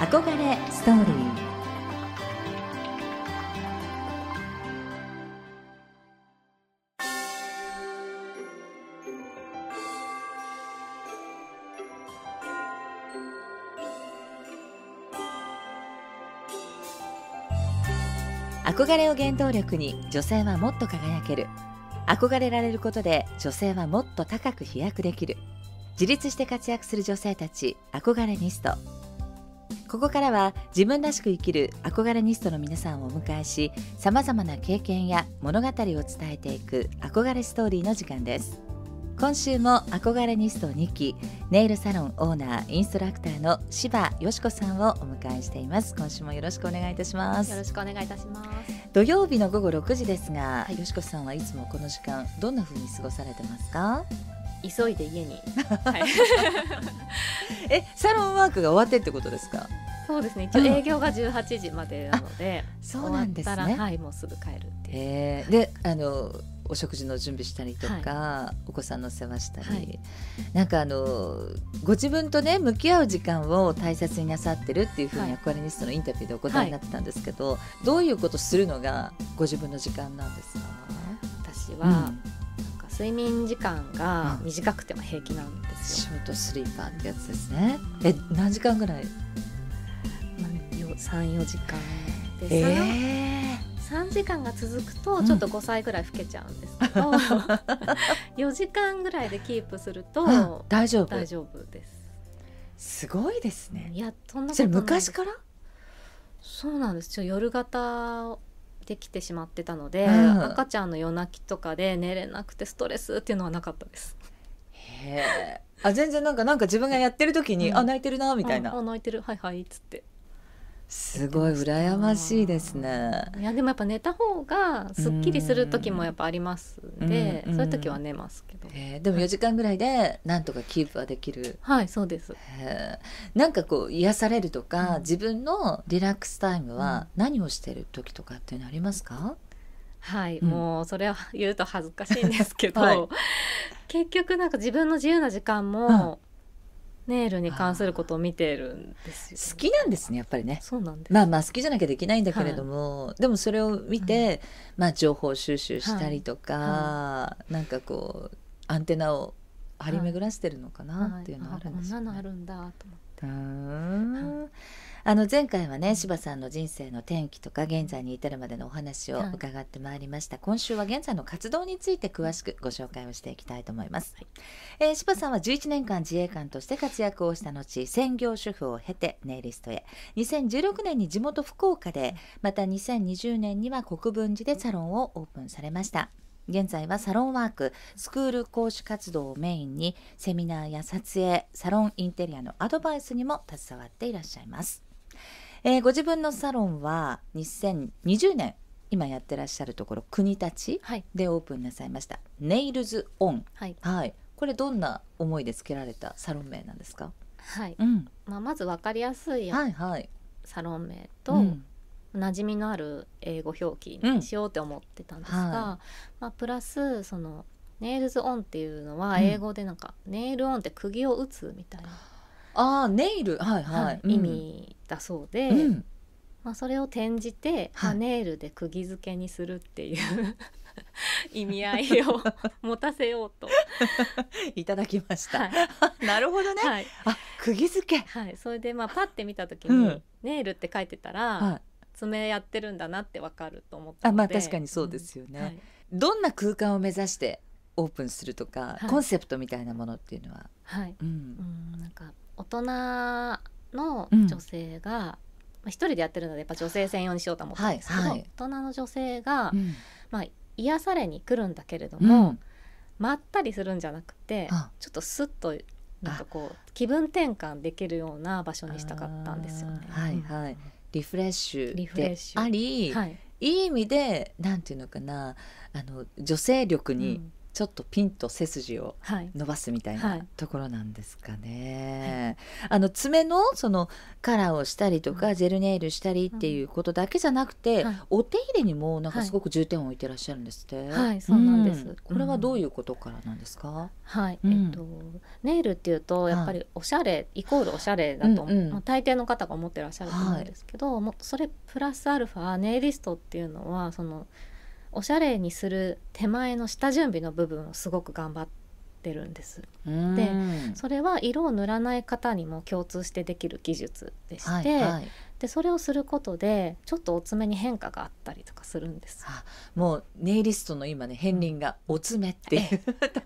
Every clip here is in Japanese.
憧れストーリー。憧れを原動力に女性はもっと輝ける。憧れられることで女性はもっと高く飛躍できる。自立して活躍する女性たち憧れニスト。ここからは自分らしく生きる憧れニストの皆さんをお迎えしさまざまな経験や物語を伝えていく憧れストーリーの時間です。今週も憧れニスト2期ネイルサロンオーナーインストラクターの柴よしこさんをお迎えしています。今週もよろしくお願いいたします。よろしくお願いいたします。土曜日の午後6時ですが、はい、よしこさんはいつもこの時間どんな風に過ごされてますか？急いで家に、はい、えサロンワークが終わってってことですか？そうですね。一応営業が18時までなので、うん、そうなんですね。はいもうすぐ帰るってえー、であのお食事の準備したりとか、はい、お子さんの世話したり、はい、なんかあのご自分とね向き合う時間を大切になさってるっていうふうにアクアリニストのインタビューでお答えになってたんですけど、はい、どういうことするのがご自分の時間なんですか？私は、うん睡眠時間が短くても平気なんですよ、ショートスリーパーってやつですね。え何時間ぐらい、まあ、34時間。で、えー、3時間が続くとちょっと5歳ぐらい老けちゃうんですけど、うん、4時間ぐらいでキープすると、うん、大丈夫？大丈夫です。すごいですね。いやそんなこと昔から？そうなんです。ちょ夜型できてしまってたので、うん、赤ちゃんの夜泣きとかで寝れなくてストレスっていうのはなかったです。へえあ全然なんかなんか自分がやってる時に、あ泣いてるなみたいな。あ泣いてる。はいはいっつってすごい羨ましいですね。いやでもやっぱ寝た方がすっきりする時もやっぱありますんで、うん、そういう時は寝ますけど。えー、でも4時間ぐらいでなんとかキープはできる。はいそうです。えー、なんかこう癒されるとか、うん、自分のリラックスタイムは何をしてる時とかっていうのありますか？はい、うん、もうそれは言うと恥ずかしいんですけど、はい、結局なんか自分の自由な時間も、ネイルに関することを見てるんですよ、好きなんですねやっぱりね。そうなんです。まあまあ好きじゃなきゃできないんだけれども、はい、でもそれを見て、まあ情報収集したりとか、はい、なんかこうアンテナを張り巡らせてるのかなっていうのはあるんですよ、ね、こんなのあるんだと思って。うんあの前回はね柴さんの人生の転機とか現在に至るまでのお話を伺ってまいりました、はい、今週は現在の活動について詳しくご紹介をしていきたいと思います、はい、えー、柴さんは11年間自衛官として活躍をした後専業主婦を経てネイリストへ。2016年に地元福岡でまた2020年には国分寺でサロンをオープンされました。現在はサロンワークスクール講師活動をメインにセミナーや撮影サロンインテリアのアドバイスにも携わっていらっしゃいますえー、ご自分のサロンは2020年今やってらっしゃるところ国立でオープンなさいました、はい、ネイルズオン、はい、はい、これどんな思いで付けられたサロン名なんですか？はい、うん。まあ、まず分かりやすい、はいはい、サロン名と、うん、馴染みのある英語表記にしようって思ってたんですが、うん。はい、まあ、プラスそのネイルズオンっていうのは英語でなんか、ネイルオンって釘を打つみたいなあネイル。はいはい、はい、意味だそうで、うん、まあ、それを転じて、はい、まあ、ネイルで釘付けにするっていう 意味合いを 持たせようと。いただきました、はい、なるほどね、はい、あ釘付け。はい。それでまあパッて見た時に、うん、ネイルって書いてたら、はい、爪やってるんだなってわかると思ったあまあ確かにそうですよね、うん、どんな空間を目指してオープンするとか、コンセプトみたいなものっていうのは？はい、うん、うんなんか大人の女性が、うん、まあ、一人でやってるのでやっぱ女性専用にしようと思ったんですけど、はいはい、大人の女性が、うん、まあ、癒されに来るんだけれども、まったりするんじゃなくてちょっとスッとなんかこう気分転換できるような場所にしたかったんですよね。はいはい、リフレッシュであり、はい、いい意味でなんていうのかなあの女性力にちょっとピンと背筋を伸ばすみたいなところなんですかね。はい、あの爪のそのカラーをしたりとか、ジェルネイルしたりっていうことだけじゃなくて、はい、お手入れにもなんかすごく重点を置いてらっしゃるんですって？はい、そうなんです、うん、これはどういうことからなんですか？はい、うん、えっとネイルっていうとやっぱりおしゃれ、イコールおしゃれだと、うんうん、まあ、大抵の方が思ってらっしゃると思うんですけど、もそれプラスアルファネイリストっていうのはそのおしゃれにする手前の下準備の部分をすごく頑張ってるんです。でそれは色を塗らない方にも共通してできる技術でして、はいはい、でそれをすることでちょっとお爪に変化があったりとかするんです。もうネイリストの今ね片鱗がお爪っていう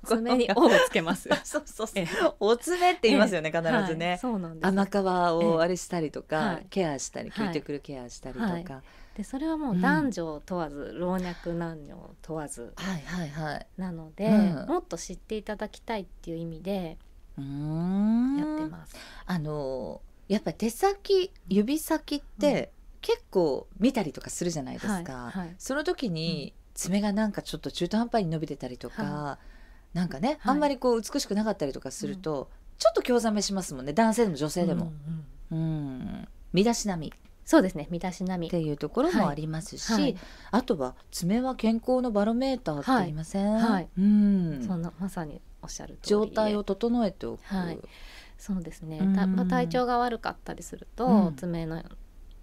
爪に「お」をつけます。そうそうそう。お爪って言いますよね必ずね。はい、そうなんです。甘皮をあれしたりとか、ケアしたり効いてくるケアしたりとか。でそれはもう男女問わず、うん、老若男女問わずはいはいはいなので、うん、もっと知っていただきたいっていう意味でやってます。あのやっぱり手先指先って、結構見たりとかするじゃないですか、はいはい、その時に爪がなんかちょっと中途半端に伸びてたりとか、はい、なんかね、あんまりこう美しくなかったりとかすると、ちょっと興ざめしますもんね。男性でも女性でも。うん、うん、身だしなみ。そうですね。身だしなみ。っていうところもありますし、はい。はい、あとは爪は健康のバロメーターって言いません、はい、うん、そんなまさにおっしゃる状態を整えておく、はい、そうですね、たまあ、体調が悪かったりすると、うん、爪の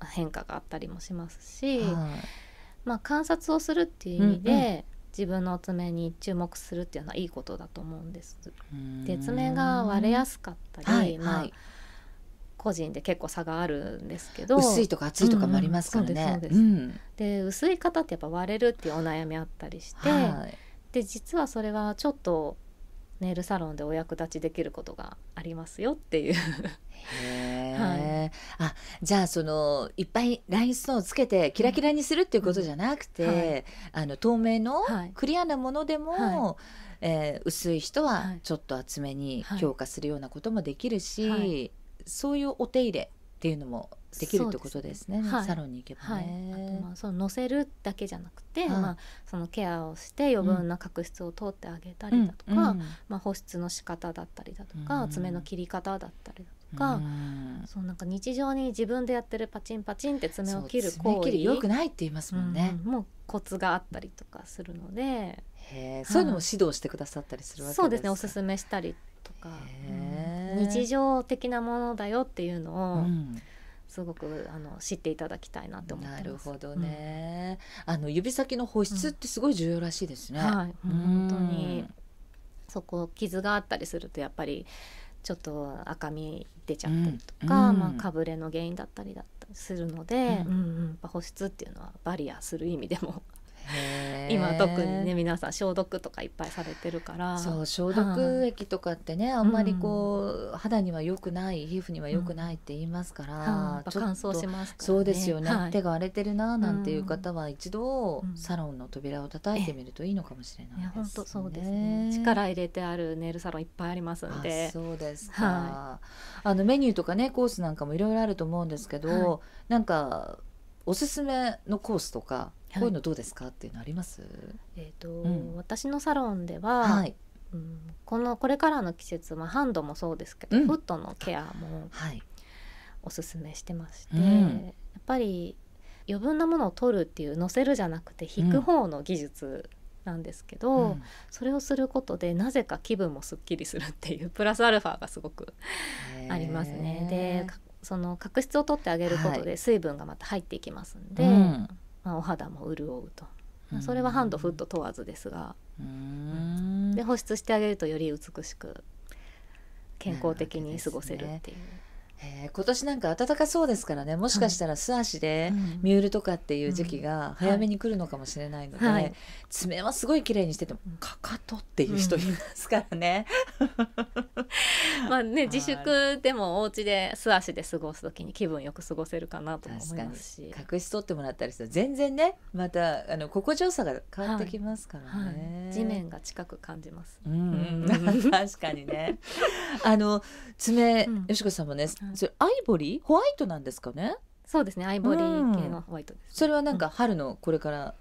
変化があったりもしますし、まあ、観察をするっていう意味で、うんうん。自分の爪に注目するっていうのはいいことだと思うんです。で爪が割れやすかったり、はいまあ、はい個人で結構差があるんですけど薄いとか厚いとかもありますからね。で薄い方ってやっぱ割れるっていうお悩みあったりして、はい、で実はそれはちょっとネイルサロンでお役立ちできることがありますよっていう。はい、あじゃあそのいっぱいラインストーンをつけてキラキラにするっていうことじゃなくて、うんはい、あの透明のクリアなものでも、はい、えー、薄い人はちょっと厚めに強化するようなこともできるし、そういうお手入れっていうのもできるってことですね、ね。はい、サロンに行けばね。はい、あとまあその乗せるだけじゃなくて、はい、まあ、そのケアをして余分な角質を通ってあげたりだとか、うん、まあ、保湿の仕方だったりだとか、うん、爪の切り方だったりだとか、うん、そうなんか日常に自分でやってるパチンパチンって爪を切る行為よくないって言いますもんね、もうコツがあったりとかするので。そういうのも指導してくださったりするわけですか、そうですね。おすすめしたりとか、日常的なものだよっていうのを、すごくあの知っていただきたいなって思ってなるほどね、うん、あの指先の保湿ってすごい重要らしいですね。うん、はい、本当に。そこ傷があったりするとやっぱりちょっと赤み出ちゃったりとか、うん、まあ、かぶれの原因だったりだったりするので、うん。うん保湿っていうのはバリアする意味でも今特にね皆さん消毒とかいっぱいされてるから。そう消毒液とかってね、あんまりこう、肌には良くない皮膚には良くないって言いますから、乾燥します、ね、そうですよね、はい、手が荒れてるななんていう方は一度、サロンの扉を叩いてみるといいのかもしれないですね。本当そうですね。力入れてあるネイルサロンいっぱいありますんで。そうですか、はい、あのメニューとかねコースなんかもいろいろあると思うんですけど、はい、なんかおすすめのコースとかこういうのどうですか？っていうのあります？えっ、ー、と、うん、私のサロンでは、はい、うん、このこれからの季節はハンドもそうですけど、うん、フットのケアもおすすめしてまして、うん、やっぱり余分なものを取るっていう乗せるじゃなくて引く方の技術なんですけど、うん、それをすることでなぜか気分もすっきりするっていうプラスアルファがすごくありますね。でその角質を取ってあげることで水分がまた入っていきますんで、はい、まあ、お肌も潤うと、まあ、それはハンドフット問わずですが、で保湿してあげるとより美しく健康的に過ごせるっていう。えー、今年なんか暖かそうですからね。もしかしたら素足でミュールとかっていう時期が早めに来るのかもしれないので、はい、爪はすごい綺麗にしててもかかとっていう人いますからね。まあね自粛でもお家で素足で過ごす時に気分よく過ごせるかなと思いますし。隠し取ってもらったりすると全然ねまたあの心地よさが変わってきますからね、はい。はい、地面が近く感じます。うん、確かにね。あの爪、うん、よしこさんもねそれアイボリー？ホワイトなんですかね？そうですね。アイボリー系のホワイトです、それはなんか春のこれから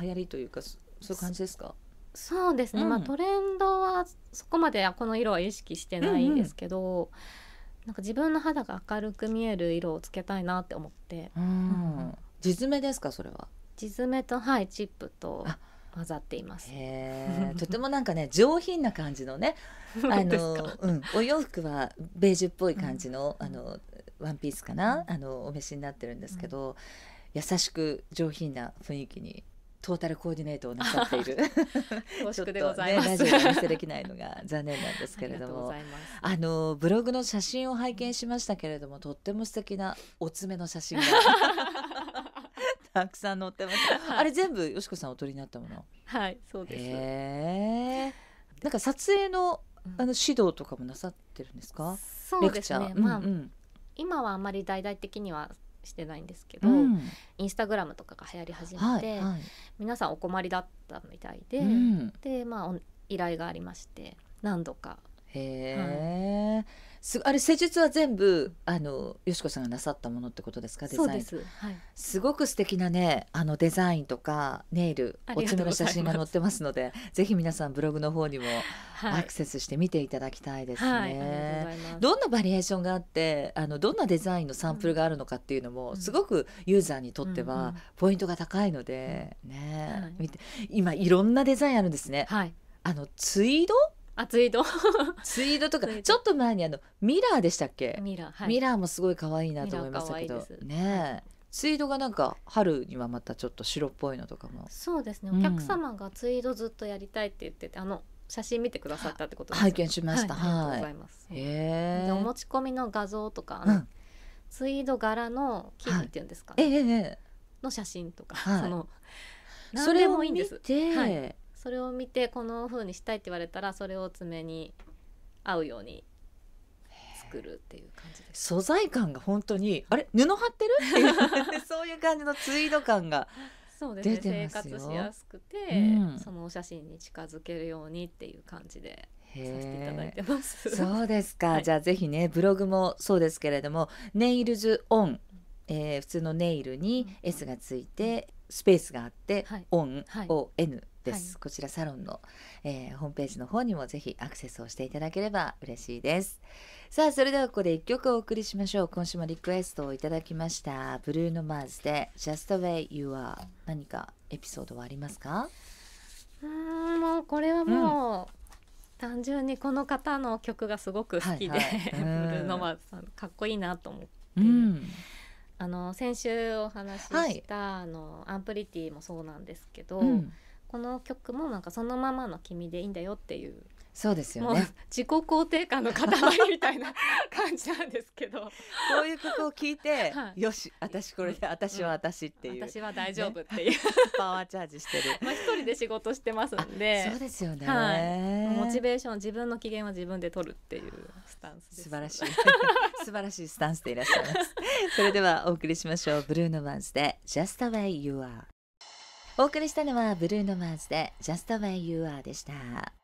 流行りというかそういう感じですか、そうですね、うん。まあトレンドはそこまでこの色は意識してないんですけど、なんか自分の肌が明るく見える色をつけたいなって思って。うん。地詰めですか？それは。地詰めとはいチップと。あ混ざっています。とてもなんかね上品な感じのね あのか、うん、お洋服はベージュっぽい感じの,、うん。あのワンピースかな、あのお召しになってるんですけど、優しく上品な雰囲気にトータルコーディネートをなさっている。恐ちょっと縮でございます。ね、ラジオでお見せできないのが残念なんですけれども。あのブログの写真を拝見しましたけれどもとっても素敵なお爪の写真がたくさん載ってます、はい。あれ全部よしこさんお撮りになったもの？はい、そうです。なんか撮影のうん。あの指導とかもなさってるんですか？そうですね。まあ、うんうん。今はあんまり大々的にはしてないんですけど、うん。インスタグラムとかが流行り始めて、はいはい。皆さんお困りだったみたいで、うん。でまあお依頼がありまして何度か。へえ、すあれ施術は全部あのよしこさんがなさったものってことですか？デザインす。はい。すごく素敵なねあのデザインとかネイルあお爪の写真が載ってますのでぜひ皆さんブログの方にもはい。アクセスして見ていただきたいですね。はい、ありがとうござい。どんなバリエーションがあってあのどんなデザインのサンプルがあるのかっていうのも、うんすごくユーザーにとってうんうはんポイントが高いので、ね、はい見て今いろんなデザインあるんですね。はい。あのツイードあツイートツイードと。かちょっと前にあのミラーでしたっけ、ミラー、はい、ミラーもすごい可愛いなと思いましたけど。ねえ。ツイードがなんか春にはまたちょっと白っぽいのとかも。そうですね。うん。お客様がツイートずっとやりたいって言ってて、あの写真見てくださったってことですよ。拝見しました。はい、ありがとうはいございます。へえ。でお持ち込みの画像とか、うん。ツイード柄の生地っていうんですか、ええええの写真とか、はい。そのそ何でれを見もいいんです。て、はいそれを見てこの風にしたいって言われたらそれを爪に合うように作るっていう感じです。素材感が本当にあれ？布貼ってる？っていう。そういう感じのツイード感がそうですね。生活しやすくて、うん。そのお写真に近づけるようにっていう感じでさへせていただいえてます。そうですか、はい。じゃあぜひねブログもそうですけれどもネイルズオン、えー普通のネイルにうん。S がついてスペースがあって、はい。オン、はい。ON です、はい。こちらサロンの、えーホームページの方にもぜひアクセスをしていただければ嬉しいです。さあそれではここで一曲お送りしましょう。今週もリクエストをいただきましたブルーノ・マーズで Just the way you are 何かエピソードはありますか？うーんもうこれはもう、単純にこの方の曲がすごく好きで、はいはい。ブ うん。ルーノマーズさんかっこいいなと思って。うんあの先週お話しした、あのアンプリティもそうなんですけど、うん。この曲もなんかそのままの君でいいんだよっていうそうですよね。自己肯定感の塊みたいな 感じなんですけど。こういう曲を聞いて、はい。よし私これで私は私っていう、私は大丈夫っていう、パワーチャージしてる。まあ一人で仕事してますんで。そうですよね、はい。モチベーション自分の機嫌は自分で取るっていうスタンスです。素晴らしい。素晴らしいスタンスでいらっしゃいます それではお送りしましょう。ブルーノマーズで Just the way you are お送りしたのはブルーノマーズで Just the way you are でした。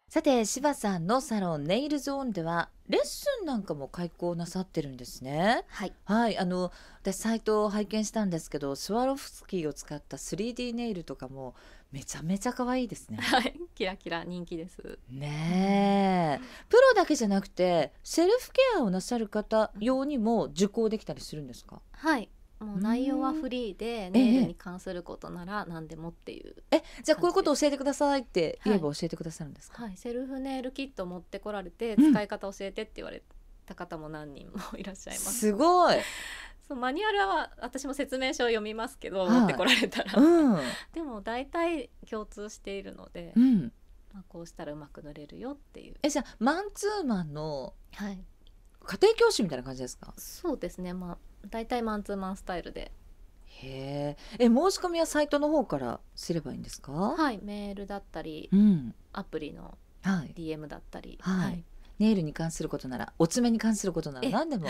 さて柴さんのサロンネイルゾーンではレッスンなんかも開講なさってるんですね。はい。はいあの私サイトを拝見したんですけどスワロフスキーを使った 3D ネイルとかもめちゃめちゃ可愛いですね。はい。キラキラ人気です。ねえ。プロだけじゃなくてセルフケアをなさる方用にも受講できたりするんですか？はい。もう内容はフリーでん。ネイルに関することなら何でもっていう、えじゃあこういうことを教えてくださいって言えばは教えてくださるんですか、はい、セルフネイルキット持ってこられてうん。使い方教えてって言われた方も何人も いらっしゃいます。すごい、そうマニュアルは私も説明書を読みますけど、はい。持ってこられたら、うん。でも大体共通しているので、うん、まあ、こうしたらうまく塗れるよっていう。えじゃあマンツーマンのはい、家庭教師みたいな感じですか？そうですね。まあ大体マンツーマンスタイルで、へええ申し込みはサイトの方からすればいいんですか、はい、メールだったりうん。アプリのはい。DM だったり、はいネイルに関することならお爪に関することならえ。何でも。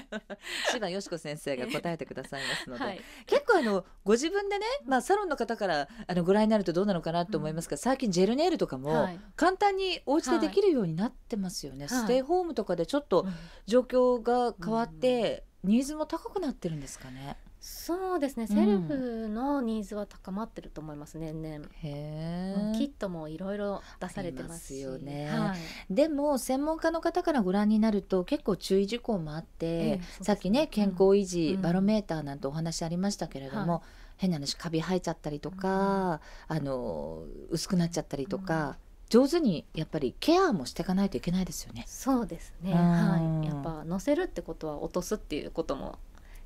柴よしこ先生が答えてくださいますので、はい。結構あのご自分でね、まあ、サロンの方からあのご覧になるとどうなのかなと思いますが、最近ジェルネイルとかもはい。簡単にお家でできるようになってますよね、はい。ステイホームとかでちょっと状況が変わって、ニーズも高くなってるんですかね。そうですね、セルフのニーズは高まってると思います年々。へキットもいろいろ出されてますよね、はい、でも専門家の方からご覧になると結構注意事項もあって、えー、さっきね健康維持、うん、バロメーターなんてお話ありましたけれども、はい、変な話カビ生えちゃったりとか、うん、あの薄くなっちゃったりとか、上手にやっぱりケアもしていかないといけないですよね。そうですね。はい。やっぱ乗せるってことは落とすっていうことも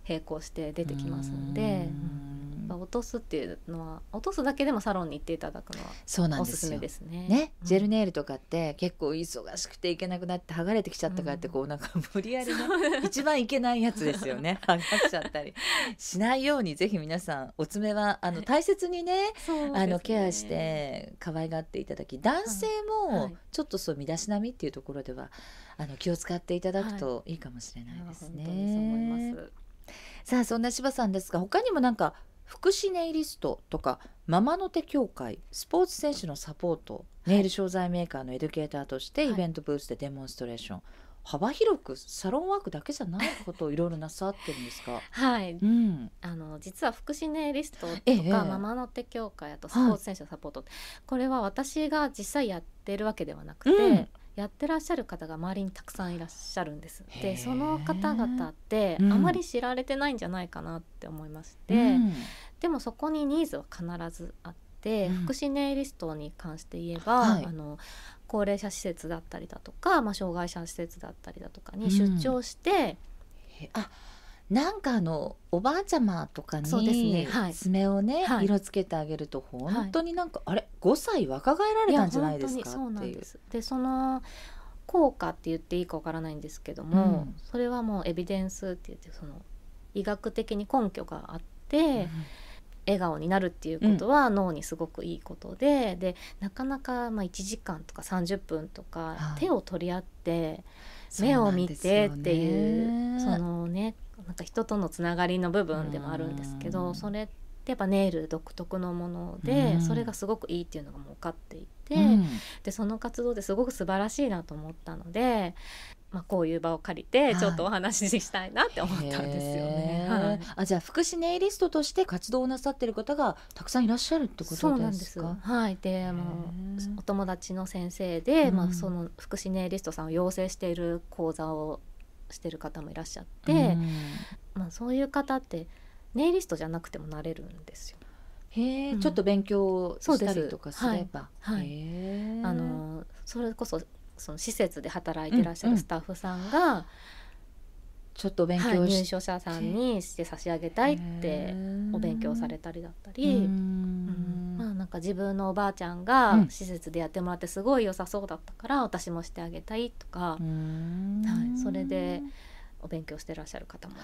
並行して出てきますので、落とすっていうのは落とすだけでもサロンに行っていただくのはそうなんですねですね、うん、ジェルネイルとかって結構忙しくていけなくなって剥がれてきちゃったからってこうなんか無理やりの一番いけないやつですよね。剥がしちゃったり。しないようにぜひ皆さんお爪はあの大切にね、あのケアして可愛がっていただき男性もちょっとそう身だしなみっていうところではあの気を使っていただくといいかもしれないですね。はい、そう思いますさあそんな柴さんですが他にもなんか福祉ネイリストとかママの手協会スポーツ選手のサポートネイル商材メーカーのエデュケーターとしてイベントブースでデモンストレーション、はい、幅広くサロンワークだけじゃないことをいろいろなさってるんですか？はい、うん、あの実は福祉ネイリストとか、ええ、ママの手協会あとスポーツ選手のサポート、はい、これは私が実際やってるわけではなくて、うんやってらっしゃる方が周りにたくさんいらっしゃるんです。でその方々ってあまり知られてないんじゃないかなって思いまして、うん、でもそこにニーズは必ずあって、うん、福祉ネイリストに関して言えば、はい、あの高齢者施設だったりだとか、まあ、障害者施設だったりだとかに出張して、うん、あなんかあのおばあちゃまとかに、ね。はい、爪をね、はい、色つけてあげると本当になんか、はい、あれ5歳若返られたんじゃないですかっていう。でその効果って言っていいかわからないんですけども、うん、それはもうエビデンスって言ってその医学的に根拠があって、うん、笑顔になるっていうことは脳にすごくいいことで、うん、でなかなかまあ1時間とか30分とか手を取り合って目を見てっていうそのねなんか人とのつながりの部分でもあるんですけどそれってやっぱネイル独特のものでそれがすごくいいっていうのがもう分かっていてでその活動ですごく素晴らしいなと思ったのでまあ、こういう場を借りてちょっとお話ししたいなって思ったんですよね。はい、あじゃあ福祉ネイリストとして活動なさってる方がたくさんいらっしゃるってことですか？はい、であのお友達の先生で、まあ、その福祉ネイリストさんを養成している講座をしてる方もいらっしゃって、うん、まあ、そういう方ってネイリストじゃなくてもなれるんですよ。へえ、うん、ちょっと勉強したりとかすれば。はい、はい、あのそれこそその施設で働いてらっしゃるスタッフさんが、うん、ちょっと勉強、はい、入所者さんにして差し上げたいってお勉強されたりだったり、うん、まあなんか自分のおばあちゃんが施設でやってもらってすごい良さそうだったから私もしてあげたいとか、はい、それでお勉強してらっしゃる方も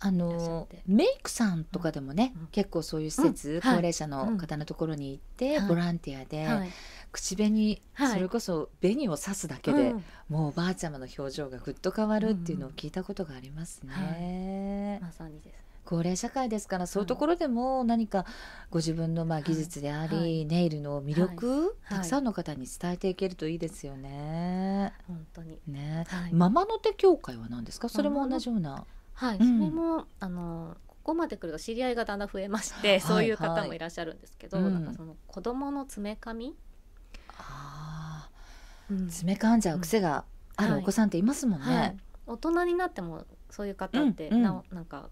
あのメイクさんとかでもね、うん、結構そういう施設、うん、高齢者の方のところに行って、ボランティアで、はい、口紅、はい、それこそ紅を刺すだけで、もうおばあちゃまの表情がぐっと変わるっていうのを聞いたことがありますね。まさにです。高齢社会ですからそういうところでも何かご自分のまあ技術であり、はい、ネイルの魅力、はい、たくさんの方に伝えていけるといいですよね。本当に。ね、ママの手協会は何ですか？それも同じような。はい、うん、それもあのここまで来ると知り合いがだんだん増えまして、そういう方もいらっしゃるんですけど、はいはい、なんかその子供の爪髪、あうん、爪噛んじゃう癖があるお子さんっていますもんね。はい、大人になってもそういう方ってな、うん、なんか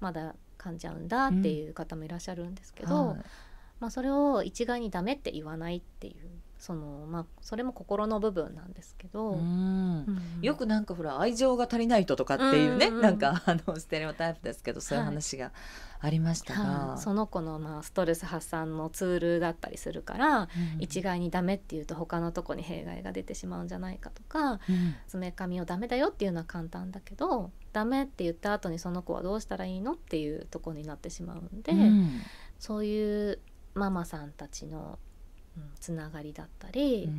まだ噛んじゃうんだっていう方もいらっしゃるんですけど、まあ、それを一概にダメって言わないっていうそのまあそれも心の部分なんですけど、うん、よくなんかほら愛情が足りない人とかっていうね、うんうん、なんかあのステレオタイプですけどそういう話がありましたが、はい。はい、その子のまあストレス発散のツールだったりするから、うん、一概にダメっていうと他のとこに弊害が出てしまうんじゃないかとか、爪髪をダメだよっていうのは簡単だけどダメって言った後にその子はどうしたらいいのっていうとこになってしまうんで、そういうママさんたちのつながりだったり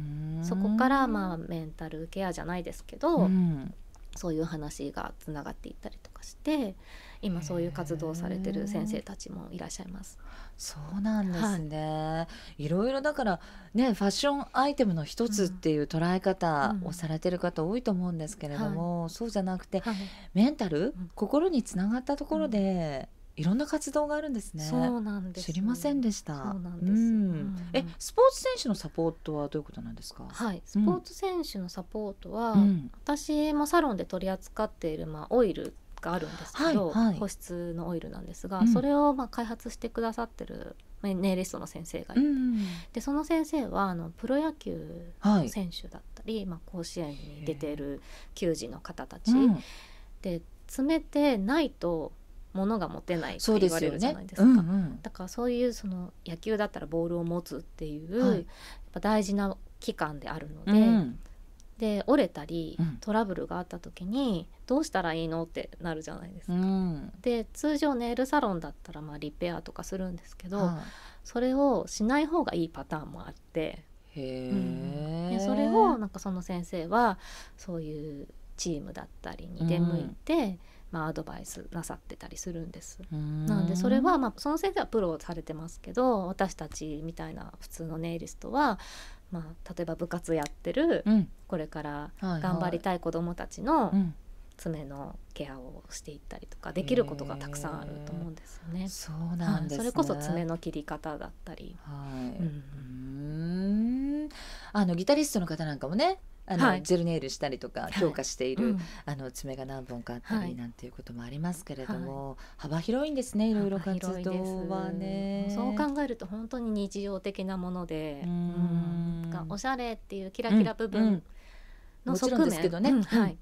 そこからまあメンタルケアじゃないですけど、うん、そういう話がつながっていったりとかして今そういう活動をされてる先生たちもいらっしゃいます。そうなんですね、はい、いろいろだからねファッションアイテムの一つっていう捉え方をされてる方多いと思うんですけれども、うん、そうじゃなくて、はい、メンタル、うん、心につながったところで、いろんな活動があるんですね。そうなんです。知りませんでした。そうなんです。うん、え、スポーツ選手のサポートはどういうことなんですか？はい、スポーツ選手のサポートは、うん、私もサロンで取り扱っているまあオイルがあるんですけど、はいはい、保湿のオイルなんですが、うん、それをまあ開発してくださってるネイリストの先生がいて、うん、でその先生はあのプロ野球の選手だったり、はい、まあ、甲子園に出てる球児の方たち、で詰めてないと物が持てないって言われるじゃないですか、ねうんうん、だからそういうその野球だったらボールを持つっていう、はい、やっぱ大事な期間であるので、うん、で折れたりトラブルがあった時にどうしたらいいのってなるじゃないですか。うん、で通常ネイルサロンだったらまあリペアとかするんですけど、それをしない方がいいパターンもあって。へうん、でそれをなんかその先生はそういうチームだったりに出向いて、うん、まあ、アドバイスなさってたりするんです。なんでそれは、まあ、その先生はプロをされてますけど私たちみたいな普通のネイリストはまあ、例えば部活やってる、うん、これから頑張りたい子どもたちの爪のケアをしていったりとかできることがたくさんあると思うんですよね。そうなんです、ね、それこそ爪の切り方だったり。はい、うん、あのギタリストの方なんかもねあの、はい、ジェルネイルしたりとか強化している、はいうん、あの爪が何本かあったりなんていうこともありますけれども、はい、幅広いんですねいろいろ活動はね。そう考えると本当に日常的なもので、うん、おしゃれっていうキラキラ部分の側面、ですけどね、はい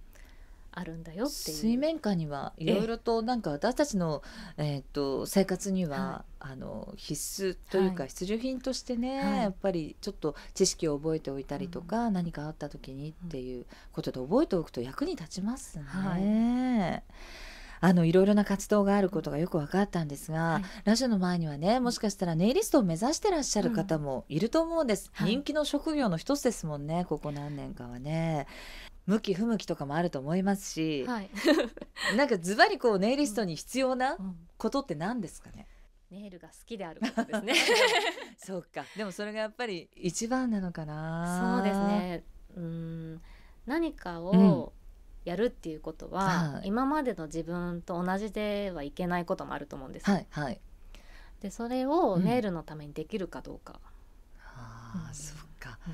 あるんだよっていう。水面下にはいろいろとなんか私たちの、えー、と生活には、あの必須というか必需品としてね、はい、やっぱりちょっと知識を覚えておいたりとか、うん、何かあった時にっていうことで覚えておくと役に立ちますね。はい。あのいろいろな活動があることがよく分かったんですが、はい、ラジオの前にはねもしかしたらネイリストを目指してらっしゃる方もいると思うん。です、うん、人気の職業の一つですもんねここ何年かはね向き不向きとかもあると思いますし、はい、なんかズバリこうネイリストに必要なことって何ですかね、ネイルが好きであることですね。そうか。でもそれがやっぱり一番なのかな。そうですね。うん。何かをやるっていうことは、うん、今までの自分と同じではいけないこともあると思うんです、はいはい、でそれをネイルのためにできるかどうか、うん、あ、うん、そっか、うん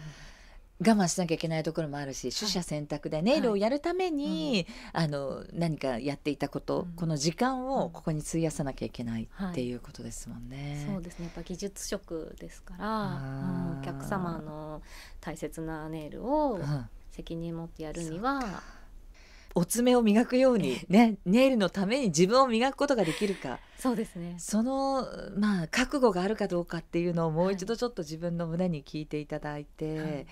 我慢しなきゃいけないところもあるし取捨選択でネイルをやるために、はい、あの何かやっていたこと、うん、この時間をここに費やさなきゃいけないってい。うことですもんね。はい、そうですね。やっぱ技術職ですからお客様の大切なネイルを責任持ってやるには。お爪を磨くように ねネイルのために自分を磨くことができるか。そうですね。そのまあ覚悟があるかどうかっていうのをもう一度ちょっと自分の胸に聞いていただいて、はい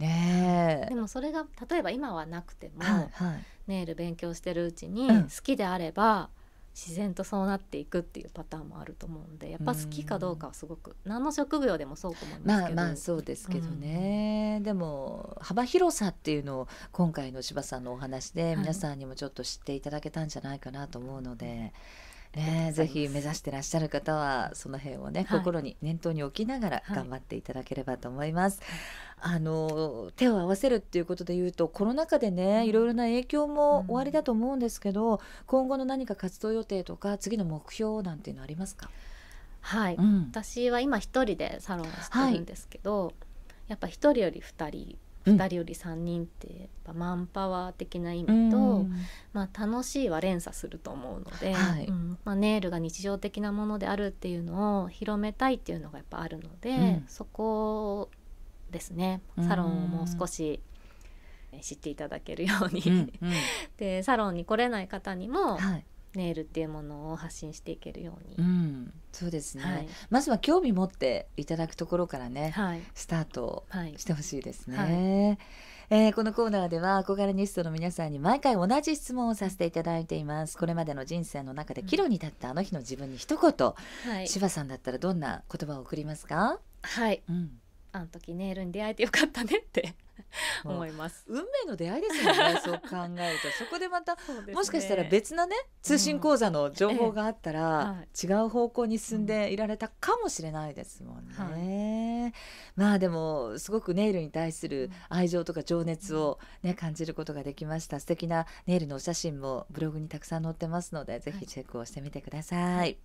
ねでもそれが例えば今はなくても、はいはい、ネイル勉強してるうちに好きであれば、自然とそうなっていくっていうパターンもあると思うんでやっぱ好きかどうかはすごく何の職業でもそうと思いますけど。まあまあそうですけどね、うん、でも幅広さっていうのを今回の柴さんのお話で皆さんにもちょっと知っていただけたんじゃないかなと思うので。はいね、ぜひ目指してらっしゃる方はその辺をね、はい、心に念頭に置きながら頑張っていただければと思います。はい、あの手を合わせるっていうことで言うとコロナ禍でねいろいろな影響も終わりだと思うんですけど、うん、今後の何か活動予定とか次の目標なんていうのありますか？はい、うん、私は今一人でサロンしてるんですけど、はい、やっぱ一人より二人2人より3人ってやっぱマンパワー的な意味と、うん、まあ、楽しいは連鎖すると思うので、はい、うん。まあ、ネイルが日常的なものであるっていうのを広めたいっていうのがやっぱあるので、うん、そこですね。サロンをもう少し知っていただけるように。でサロンに来れない方にも、はいネイルっていうものを発信していけるように、うん、そうですね、はい、まずは興味持っていただくところからね、はい、スタートしてほしいですね、はい、えー、このコーナーでは憧れニストの皆さんに毎回同じ質問をさせていただいています。これまでの人生の中で岐路に立ったあの日の自分に一言、はい、柴さんだったらどんな言葉を送りますか？はい、うん、あの時ネイルに出会えてよかったねって 思います。運命の出会いですよね そう考えると。そこでまた、ね、もしかしたら別なね通信講座の情報があったら、うん。ええ、違う方向に進んでいられたかもしれないですもんね、はい、まあでもすごくネイルに対する愛情とか情熱をね、感じることができました。素敵なネイルのお写真もブログにたくさん載ってますのでぜひチェックをしてみてください、はい、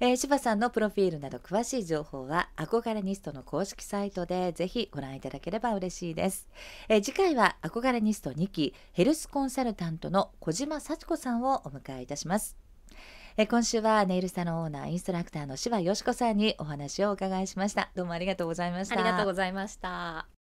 えー、柴さんのプロフィールなど詳しい情報は憧れニストの公式サイトでぜひご覧いただければ嬉しいです。えー、次回は憧れニスト2期ヘルスコンサルタントの小島幸子さんをお迎えいたします。え、今週はネイルサロンオーナーインストラクターの柴よしこさんにお話をお伺いしました。どうもありがとうございました。ありがとうございました。